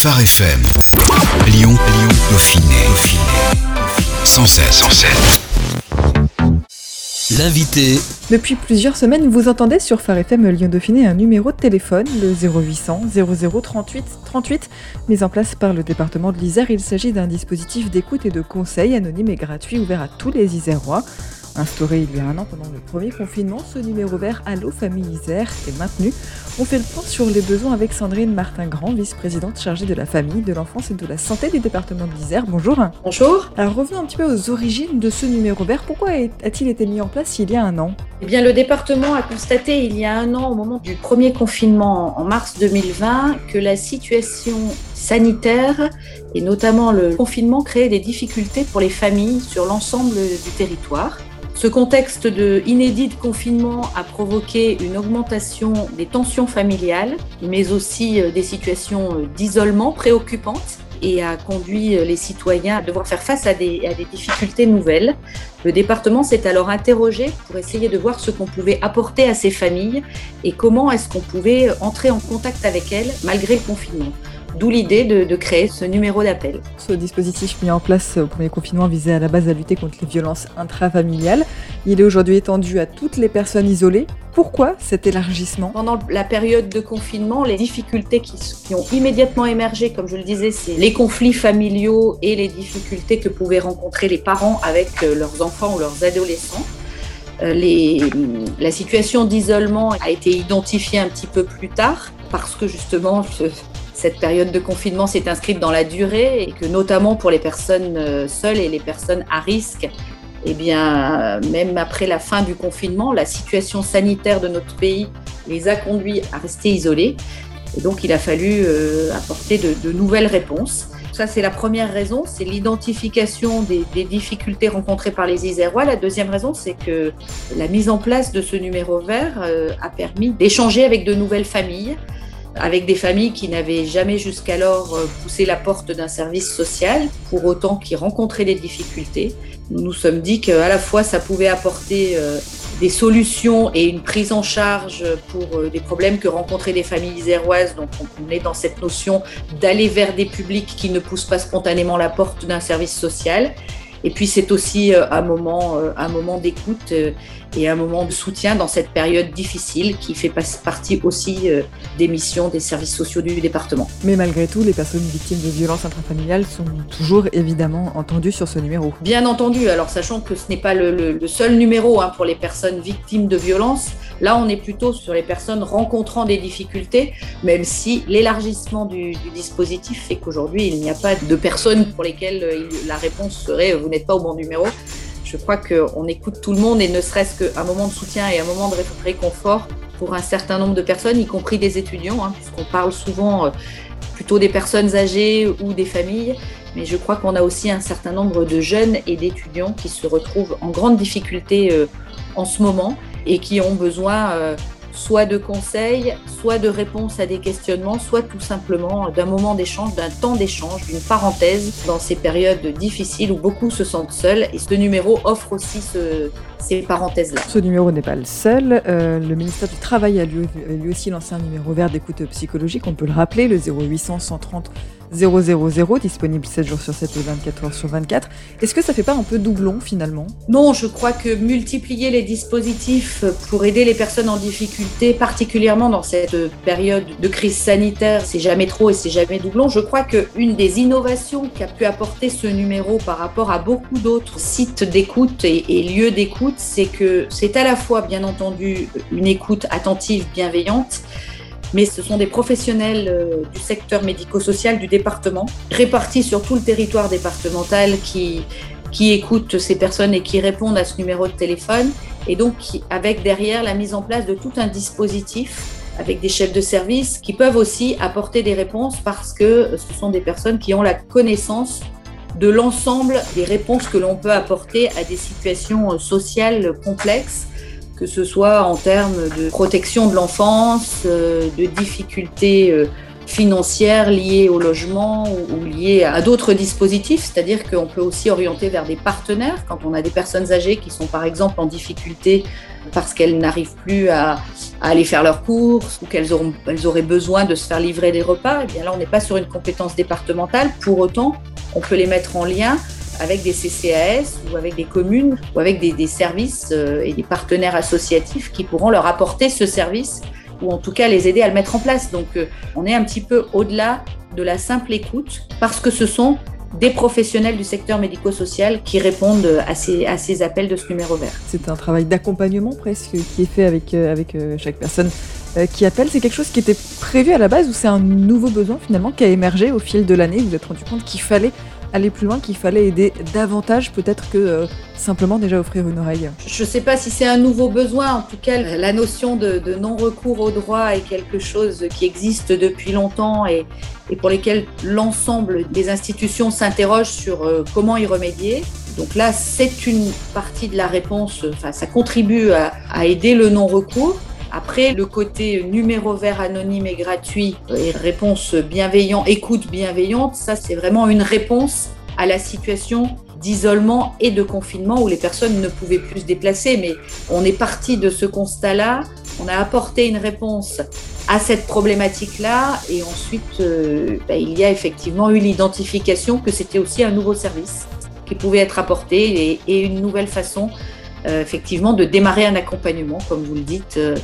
Phare FM. Lyon, Lyon, Dauphiné. Dauphiné. 116, 116. L'invité. Depuis plusieurs semaines, vous entendez sur Phare FM Lyon Dauphiné un numéro de téléphone, le 0800 00 38 38, mis en place par le département de l'Isère. Il s'agit d'un dispositif d'écoute et de conseil anonyme et gratuit ouvert à tous les Isérois. Instauré il y a un an pendant le premier confinement, ce numéro vert Allo Famille Isère est maintenu. On fait le point sur les besoins avec Sandrine Martin-Grand, vice-présidente chargée de la famille, de l'enfance et de la santé du département de l'Isère. Bonjour. Bonjour. Alors revenons un petit peu aux origines de ce numéro vert. Pourquoi a-t-il été mis en place il y a un an? Eh bien, le département a constaté il y a un an, au moment du premier confinement en mars 2020, que la situation sanitaire et notamment le confinement créait des difficultés pour les familles sur l'ensemble du territoire. Ce contexte de inédit de confinement a provoqué une augmentation des tensions familiales, mais aussi euh, des situations euh, d'isolement préoccupantes et a conduit euh, les citoyens à devoir faire face à des, à des difficultés nouvelles. Le département s'est alors interrogé pour essayer de voir ce qu'on pouvait apporter à ces familles et comment est-ce qu'on pouvait entrer en contact avec elles malgré le confinement. D'où l'idée de, de, créer ce numéro d'appel. Ce dispositif mis en place au premier confinement visait à la base à lutter contre les violences intrafamiliales. Il est aujourd'hui étendu à toutes les personnes isolées. Pourquoi cet élargissement? Pendant la période de confinement, les difficultés qui, qui ont immédiatement émergé, comme je le disais, c'est les conflits familiaux et les difficultés que pouvaient rencontrer les parents avec euh, leurs enfants ou leurs adolescents. Euh, les, la situation d'isolement a été identifiée un petit peu plus tard parce que justement cette période de confinement s'est inscrite dans la durée et que notamment pour les personnes euh, seules et les personnes à risque, eh bien, même après la fin du confinement, la situation sanitaire de notre pays les a conduits à rester isolés. Et donc, il a fallu euh, apporter de, nouvelles réponses. Ça, c'est la première raison, c'est l'identification des, difficultés rencontrées par les Isérois. La deuxième raison, c'est que la mise en place de ce numéro vert euh, a permis d'échanger avec de nouvelles familles, avec des familles qui n'avaient jamais jusqu'alors euh, poussé la porte d'un service social, pour autant qui rencontraient des difficultés. Nous nous sommes dit qu'à la fois ça pouvait apporter euh, des solutions et une prise en charge pour euh, des problèmes que rencontraient les familles iséroises. Donc on est dans cette notion d'aller vers des publics qui ne poussent pas spontanément la porte d'un service social. Et puis c'est aussi un moment, un moment d'écoute et un moment de soutien dans cette période difficile qui fait partie aussi des missions des services sociaux du département. Mais malgré tout, les personnes victimes de violences intrafamiliales sont toujours évidemment entendues sur ce numéro. Bien entendu, alors sachant que ce n'est pas le, le, le, seul numéro hein, pour les personnes victimes de violences, là on est plutôt sur les personnes rencontrant des difficultés, même si l'élargissement du, du, dispositif fait qu'aujourd'hui il n'y a pas de personnes pour lesquelles la réponse serait vous n'êtes pas au bon numéro. Je crois qu'on écoute tout le monde et ne serait-ce qu'un moment de soutien et un moment de réconfort pour un certain nombre de personnes, y compris des étudiants, hein, puisqu'on parle souvent euh, plutôt des personnes âgées ou des familles. Mais je crois qu'on a aussi un certain nombre de jeunes et d'étudiants qui se retrouvent en grande difficulté euh, en ce moment et qui ont besoin euh, soit de conseils, soit de réponses à des questionnements, soit tout simplement d'un moment d'échange, d'un temps d'échange, d'une parenthèse dans ces périodes difficiles où beaucoup se sentent seuls. Et ce numéro offre aussi ce, ces parenthèses-là. Ce numéro n'est pas le seul. Euh, le ministère du Travail a lui, lui aussi lancé un numéro vert d'écoute psychologique, on peut le rappeler, le 0800 130 000, disponible 7 jours sur 7 et 24 heures sur 24. Est-ce que ça fait pas un peu doublon finalement? Non, je crois que multiplier les dispositifs pour aider les personnes en difficulté, particulièrement dans cette période de crise sanitaire, c'est jamais trop et c'est jamais doublon. Je crois qu'une des innovations qu'a pu apporter ce numéro par rapport à beaucoup d'autres sites d'écoute et, et lieux d'écoute, c'est que c'est à la fois, bien entendu, une écoute attentive, bienveillante, mais ce sont des professionnels euh, du secteur médico-social du département, répartis sur tout le territoire départemental qui, qui écoutent ces personnes et qui répondent à ce numéro de téléphone, et donc avec derrière la mise en place de tout un dispositif avec des chefs de service qui peuvent aussi apporter des réponses parce que ce sont des personnes qui ont la connaissance de l'ensemble des réponses que l'on peut apporter à des situations sociales complexes que ce soit en termes de protection de l'enfance, de difficultés financières liées au logement ou, liées à d'autres dispositifs, c'est-à-dire qu'on peut aussi orienter vers des partenaires quand on a des personnes âgées qui sont par exemple en difficulté parce qu'elles n'arrivent plus à, aller faire leurs courses ou qu'elles elles auraient besoin de se faire livrer des repas. Et eh bien là, on n'est pas sur une compétence départementale. Pour autant, on peut les mettre en lien avec des CCAS ou avec des communes ou avec des, services euh, et des partenaires associatifs qui pourront leur apporter ce service ou en tout cas les aider à le mettre en place. Donc euh, on est un petit peu au-delà de la simple écoute parce que ce sont des professionnels du secteur médico-social qui répondent à ces, à ces appels de ce numéro vert. C'est un travail d'accompagnement presque qui est fait avec, euh, avec chaque personne qui appelle. C'est quelque chose qui était prévu à la base ou c'est un nouveau besoin finalement qui a émergé au fil de l'année? Vous vous êtes rendu compte qu'il fallait aller plus loin, qu'il fallait aider davantage peut-être que euh, simplement déjà offrir une oreille? Je ne sais pas si c'est un nouveau besoin. En tout cas, la notion de, non-recours au droit est quelque chose qui existe depuis longtemps et, pour lesquels l'ensemble des institutions s'interrogent sur euh, comment y remédier. Donc là, c'est une partie de la réponse, enfin, ça contribue à aider le non-recours. Après, le côté numéro vert anonyme et gratuit et réponse bienveillante, écoute bienveillante, ça c'est vraiment une réponse à la situation d'isolement et de confinement où les personnes ne pouvaient plus se déplacer. Mais on est parti de ce constat-là, on a apporté une réponse à cette problématique-là et ensuite euh, bah, il y a effectivement eu l'identification que c'était aussi un nouveau service qui pouvait être apporté et, une nouvelle façon euh, effectivement de démarrer un accompagnement, comme vous le dites, euh,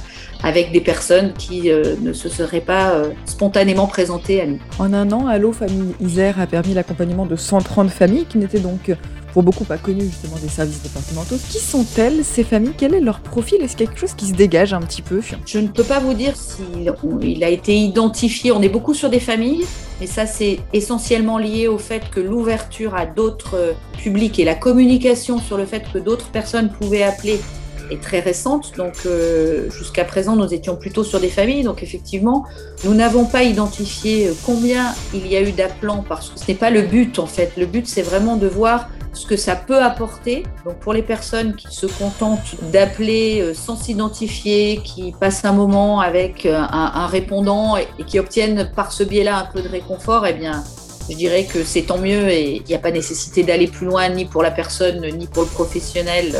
avec des personnes qui euh, ne se seraient pas spontanément présentées à nous. En un an, Allo Famille Isère a permis l'accompagnement de 130 familles qui n'étaient donc pour beaucoup pas connues justement des services départementaux. Qui sont-elles ces familles? Quel est leur profil? Est-ce quelque chose qui se dégage un petit peu? Je ne peux pas vous dire s'il a été identifié. On est beaucoup sur des familles et ça, c'est essentiellement lié au fait que l'ouverture à d'autres publics et la communication sur le fait que d'autres personnes pouvaient appeler est très récente. Donc, euh, jusqu'à présent, nous étions plutôt sur des familles. Donc, effectivement, nous n'avons pas identifié combien il y a eu d'appelants parce que ce n'est pas le but, en fait. Le but, c'est vraiment de voir ce que ça peut apporter. Donc pour les personnes qui se contentent d'appeler euh, sans s'identifier, qui passent un moment avec euh, un, répondant et, qui obtiennent par ce biais-là un peu de réconfort, eh bien, je dirais que c'est tant mieux et il n'y a pas nécessité d'aller plus loin ni pour la personne ni pour le professionnel.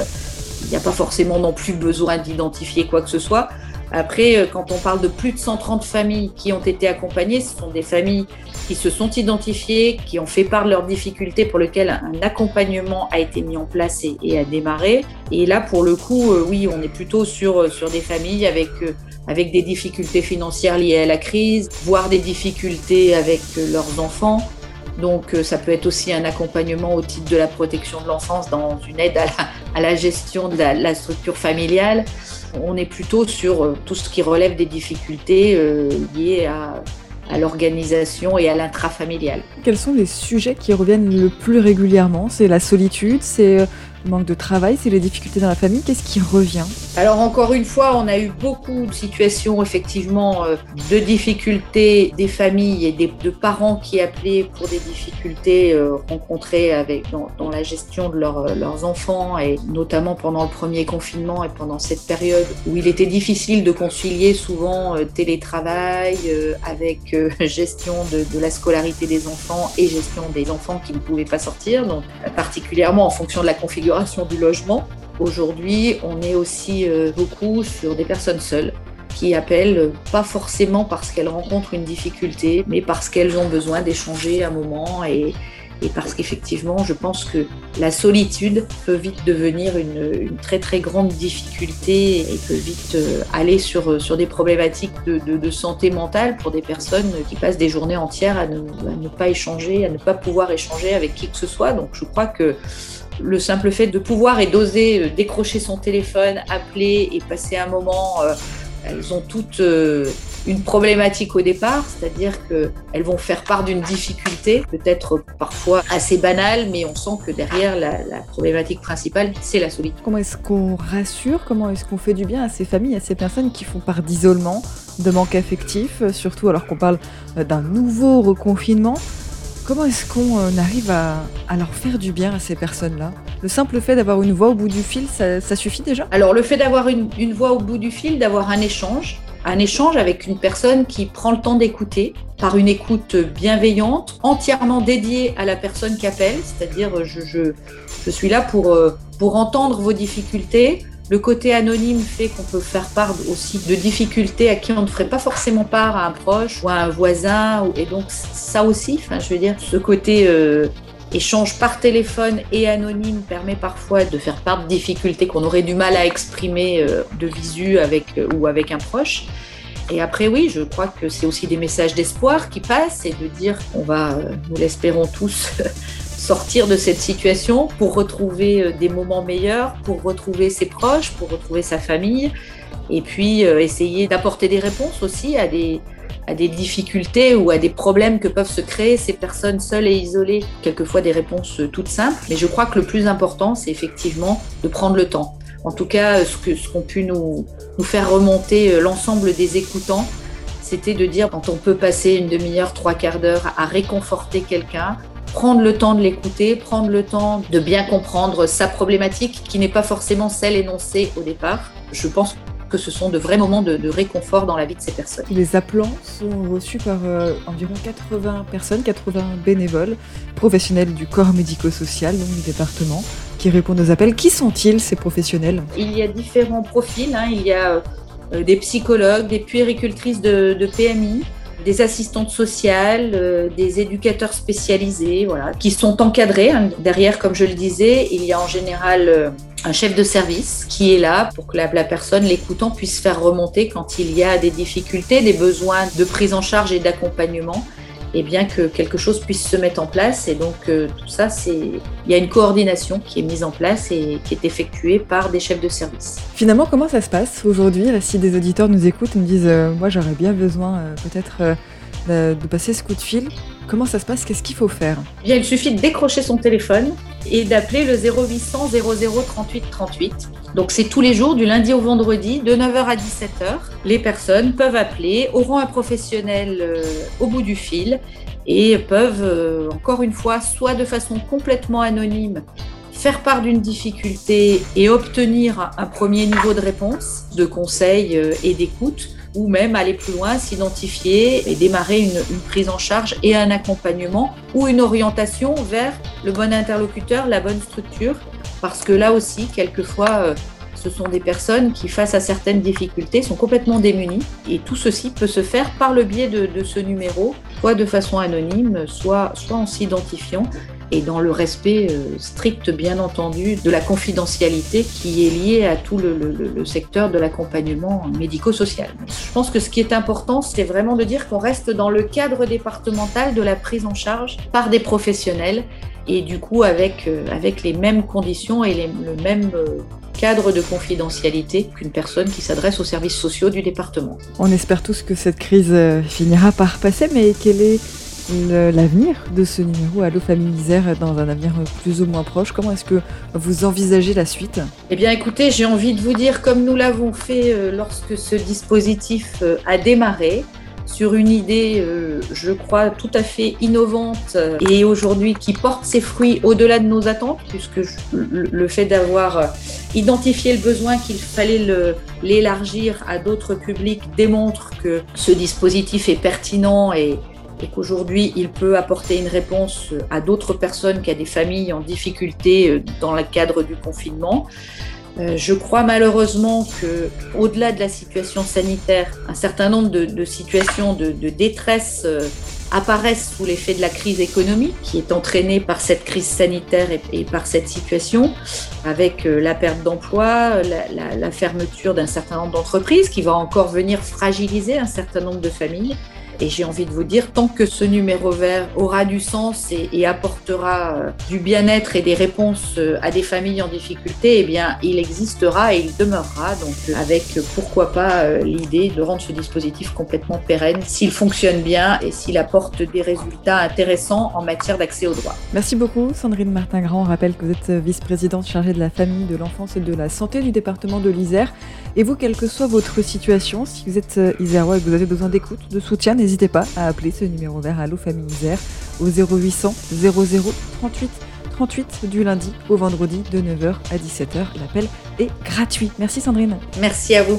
Il n'y a pas forcément non plus besoin d'identifier quoi que ce soit. Après, euh, quand on parle de plus de 130 familles qui ont été accompagnées, ce sont des familles qui se sont identifiées, qui ont fait part de leurs difficultés pour lesquelles un accompagnement a été mis en place et, a démarré. Et là, pour le coup, euh, oui, on est plutôt sur, euh, sur des familles avec, avec des difficultés financières liées à la crise, voire des difficultés avec leurs enfants. Donc ça peut être aussi un accompagnement au titre de la protection de l'enfance dans une aide à la, gestion de la structure familiale on est plutôt sur euh, tout ce qui relève des difficultés euh, liées à, l'organisation et à l'intrafamilial. Quels sont les sujets qui reviennent le plus régulièrement? C'est la solitude, c'est euh, manque de travail, c'est les difficultés dans la famille. Qu'est-ce qui revient? Alors encore une fois, on a eu beaucoup de situations effectivement euh, de difficultés des familles et de parents qui appelaient pour des difficultés euh, rencontrées avec, dans, la gestion de euh, leurs enfants et notamment pendant le premier confinement et pendant cette période où il était difficile de concilier souvent télétravail avec gestion de, de la scolarité des enfants et gestion des enfants qui ne pouvaient pas sortir. Donc particulièrement en fonction de la configuration du logement. Aujourd'hui, on est aussi euh, beaucoup sur des personnes seules qui appellent euh, pas forcément parce qu'elles rencontrent une difficulté, mais parce qu'elles ont besoin d'échanger un moment et, parce qu'effectivement, je pense que la solitude peut vite devenir une, très très grande difficulté et peut vite euh, aller sur, sur des problématiques de, santé mentale pour des personnes qui passent des journées entières à ne, à ne, pas échanger, à ne pas pouvoir échanger avec qui que ce soit. Donc je crois que le simple fait de pouvoir et d'oser euh, décrocher son téléphone, appeler et passer un moment, euh, elles ont toutes euh, une problématique au départ, c'est-à-dire qu'elles vont faire part d'une difficulté, peut-être parfois assez banale, mais on sent que derrière la, problématique principale, c'est la solitude. Comment est-ce qu'on rassure, comment est-ce qu'on fait du bien à ces familles, à ces personnes qui font part d'isolement, de manque affectif, surtout alors qu'on parle d'un nouveau reconfinement? Comment est-ce qu'on euh, arrive à, leur faire du bien à ces personnes-là? Le simple fait d'avoir une voix au bout du fil, ça, suffit déjà? Alors le fait d'avoir une, voix au bout du fil, d'avoir un échange, un échange avec une personne qui prend le temps d'écouter par une écoute bienveillante, entièrement dédiée à la personne qui appelle, c'est-à-dire je, je, suis là pour, euh, pour entendre vos difficultés. Le côté anonyme fait qu'on peut faire part aussi de difficultés à qui on ne ferait pas forcément part à un proche ou à un voisin. Et donc ça aussi, je veux dire, ce côté euh, échange par téléphone et anonyme permet parfois de faire part de difficultés qu'on aurait du mal à exprimer euh, de visu avec euh, ou avec un proche. Et après, oui, je crois que c'est aussi des messages d'espoir qui passent et de dire qu'on va, nous l'espérons tous, sortir de cette situation pour retrouver des moments meilleurs, pour retrouver ses proches, pour retrouver sa famille, et puis essayer d'apporter des réponses aussi à des, à des difficultés ou à des problèmes que peuvent se créer ces personnes seules et isolées, quelquefois des réponses toutes simples. Mais je crois que le plus important, c'est effectivement de prendre le temps. En tout cas, ce qu'ont ce qu'ont pu nous, nous faire remonter euh, l'ensemble des écoutants, c'était de dire quand on peut passer une demi-heure, trois quarts d'heure à réconforter quelqu'un, prendre le temps de l'écouter, prendre le temps de bien comprendre sa problématique qui n'est pas forcément celle énoncée au départ. Je pense que ce sont de vrais moments de, réconfort dans la vie de ces personnes. Les appelants sont reçus par euh, environ 80 personnes, 80 bénévoles, professionnels du corps médico-social, donc du département, qui répondent aux appels. Qui sont-ils, ces professionnels? Il y a différents profils. Hein. Il y a euh, des psychologues, des puéricultrices de, de PMI, des assistantes sociales, euh, des éducateurs spécialisés, voilà, qui sont encadrés. Hein. Derrière, comme je le disais, il y a en général euh, un chef de service qui est là pour que la, personne, l'écoutant, puisse faire remonter quand il y a des difficultés, des besoins de prise en charge et d'accompagnement et bien que quelque chose puisse se mettre en place. Et donc euh, tout ça, c'est il y a une coordination qui est mise en place et qui est effectuée par des chefs de service. Finalement, comment ça se passe aujourd'hui? Si des auditeurs nous écoutent, nous disent, euh, moi j'aurais bien besoin euh, peut-être de, passer ce coup de fil. Comment ça se passe? Qu'est-ce qu'il faut faire? Eh Bien, il suffit de décrocher son téléphone et d'appeler le 0800 00 38 38. Donc c'est tous les jours, du lundi au vendredi, de 9h à 17h. Les personnes peuvent appeler, auront un professionnel euh, au bout du fil et peuvent, euh, encore une fois, soit de façon complètement anonyme, faire part d'une difficulté et obtenir un premier niveau de réponse, de conseil euh, et d'écoute, ou même aller plus loin, s'identifier et démarrer une, une, prise en charge et un accompagnement ou une orientation vers le bon interlocuteur, la bonne structure. Parce que là aussi, quelquefois, euh, ce sont des personnes qui, face à certaines difficultés, sont complètement démunies. Et tout ceci peut se faire par le biais de, ce numéro, soit de façon anonyme, soit, soit en s'identifiant et dans le respect euh, strict, bien entendu, de la confidentialité qui est liée à tout le, secteur de l'accompagnement médico-social. Je pense que ce qui est important, c'est vraiment de dire qu'on reste dans le cadre départemental de la prise en charge par des professionnels et du coup avec, euh, avec les mêmes conditions et les, le même euh, cadre de confidentialité qu'une personne qui s'adresse aux services sociaux du département. On espère tous que cette crise finira par passer, mais quelle est l'avenir de ce numéro Allo Famille Misère dans un avenir plus ou moins proche? Comment est-ce que vous envisagez la suite? Eh bien écoutez, j'ai envie de vous dire, comme nous l'avons fait euh, lorsque ce dispositif euh, a démarré, sur une idée, euh, je crois, tout à fait innovante et aujourd'hui qui porte ses fruits au-delà de nos attentes, puisque le fait d'avoir identifié le besoin qu'il fallait l'élargir à d'autres publics démontre que ce dispositif est pertinent et, et qu'aujourd'hui il peut apporter une réponse à d'autres personnes qui a des familles en difficulté euh, dans le cadre du confinement. Euh, je crois malheureusement que, au-delà de la situation sanitaire, un certain nombre de, situations de, détresse euh, apparaissent sous l'effet de la crise économique qui est entraînée par cette crise sanitaire et, par cette situation, avec la perte d'emploi, la, la fermeture d'un certain nombre d'entreprises qui va encore venir fragiliser un certain nombre de familles. Et j'ai envie de vous dire, tant que ce numéro vert aura du sens et, apportera euh, du bien-être et des réponses euh, à des familles en difficulté, eh bien, il existera et il demeurera. Donc, euh, avec pourquoi pas l'idée de rendre ce dispositif complètement pérenne s'il fonctionne bien et s'il apporte des résultats intéressants en matière d'accès aux droits. Merci beaucoup, Sandrine Martin-Grand. On rappelle que vous êtes vice-présidente chargée de la famille, de l'enfance et de la santé du département de l'Isère. Et vous, quelle que soit votre situation, si vous êtes isérois et que vous avez besoin d'écoute, de soutien, n'hésitez pas à appeler ce numéro vert Allo Famille Isère au 0800 00 38 38 du lundi au vendredi de 9h à 17h. L'appel est gratuit. Merci Sandrine. Merci à vous.